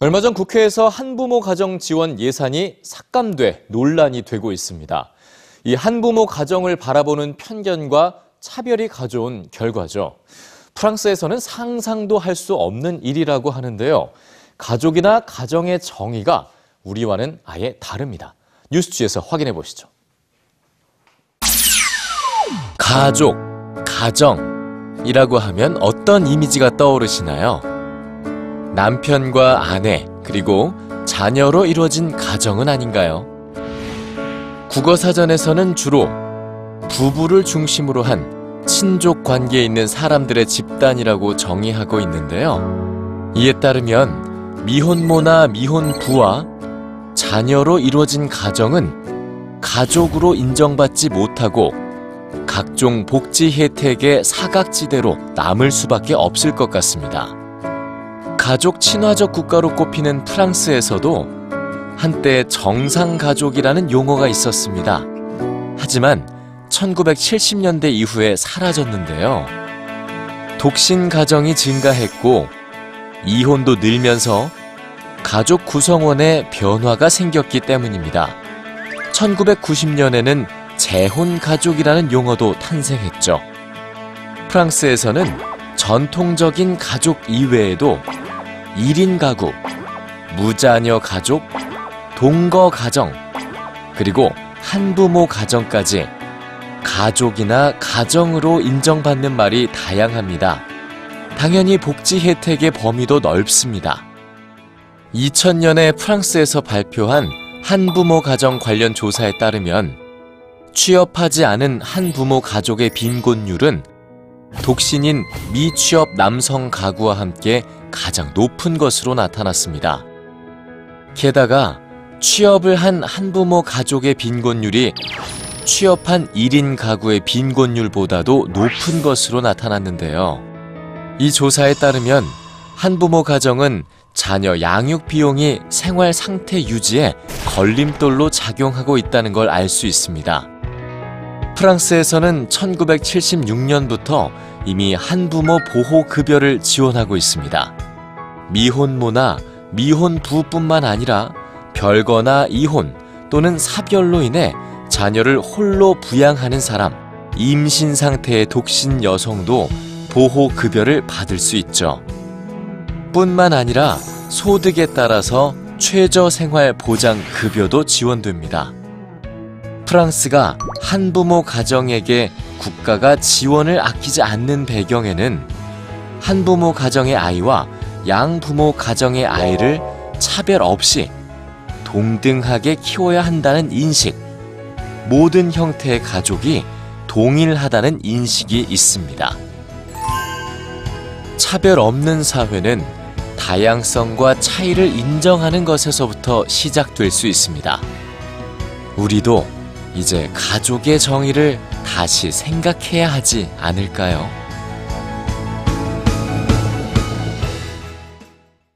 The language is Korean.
얼마 전 국회에서 한부모 가정 지원 예산이 삭감돼 논란이 되고 있습니다. 이 한부모 가정을 바라보는 편견과 차별이 가져온 결과죠. 프랑스에서는 상상도 할 수 없는 일이라고 하는데요. 가족이나 가정의 정의가 우리와는 아예 다릅니다. 뉴스지에서 확인해 보시죠. 가족, 가정이라고 하면 어떤 이미지가 떠오르시나요? 남편과 아내, 그리고 자녀로 이루어진 가정은 아닌가요? 국어사전에서는 주로 부부를 중심으로 한 친족 관계에 있는 사람들의 집단이라고 정의하고 있는데요. 이에 따르면 미혼모나 미혼부와 자녀로 이루어진 가정은 가족으로 인정받지 못하고 각종 복지 혜택의 사각지대로 남을 수밖에 없을 것 같습니다. 가족 친화적 국가로 꼽히는 프랑스에서도 한때 정상 가족이라는 용어가 있었습니다. 하지만 1970년대 이후에 사라졌는데요. 독신 가정이 증가했고 이혼도 늘면서 가족 구성원의 변화가 생겼기 때문입니다. 1990년에는 재혼 가족이라는 용어도 탄생했죠. 프랑스에서는 전통적인 가족 이외에도 1인 가구, 무자녀 가족, 동거 가정, 그리고 한부모 가정까지 가족이나 가정으로 인정받는 말이 다양합니다. 당연히 복지 혜택의 범위도 넓습니다. 2000년에 프랑스에서 발표한 한부모 가정 관련 조사에 따르면 취업하지 않은 한부모 가족의 빈곤율은 독신인 미취업 남성 가구와 함께 가장 높은 것으로 나타났습니다. 게다가 취업을 한 한부모 가족의 빈곤율이 취업한 1인 가구의 빈곤율보다도 높은 것으로 나타났는데요. 이 조사에 따르면 한부모 가정은 자녀 양육 비용이 생활 상태 유지에 걸림돌로 작용하고 있다는 걸 알 수 있습니다. 프랑스에서는 1976년부터 이미 한부모 보호 급여를 지원하고 있습니다. 미혼모나 미혼부뿐만 아니라 별거나 이혼 또는 사별로 인해 자녀를 홀로 부양하는 사람, 임신 상태의 독신 여성도 보호 급여를 받을 수 있죠. 뿐만 아니라 소득에 따라서 최저 생활 보장 급여도 지원됩니다. 프랑스가 한부모 가정에게 국가가 지원을 아끼지 않는 배경에는 한부모 가정의 아이와 양부모 가정의 아이를 차별 없이 동등하게 키워야 한다는 인식, 모든 형태의 가족이 동일하다는 인식이 있습니다. 차별 없는 사회는 다양성과 차이를 인정하는 것에서부터 시작될 수 있습니다. 우리도 이제 가족의 정의를 다시 생각해야 하지 않을까요?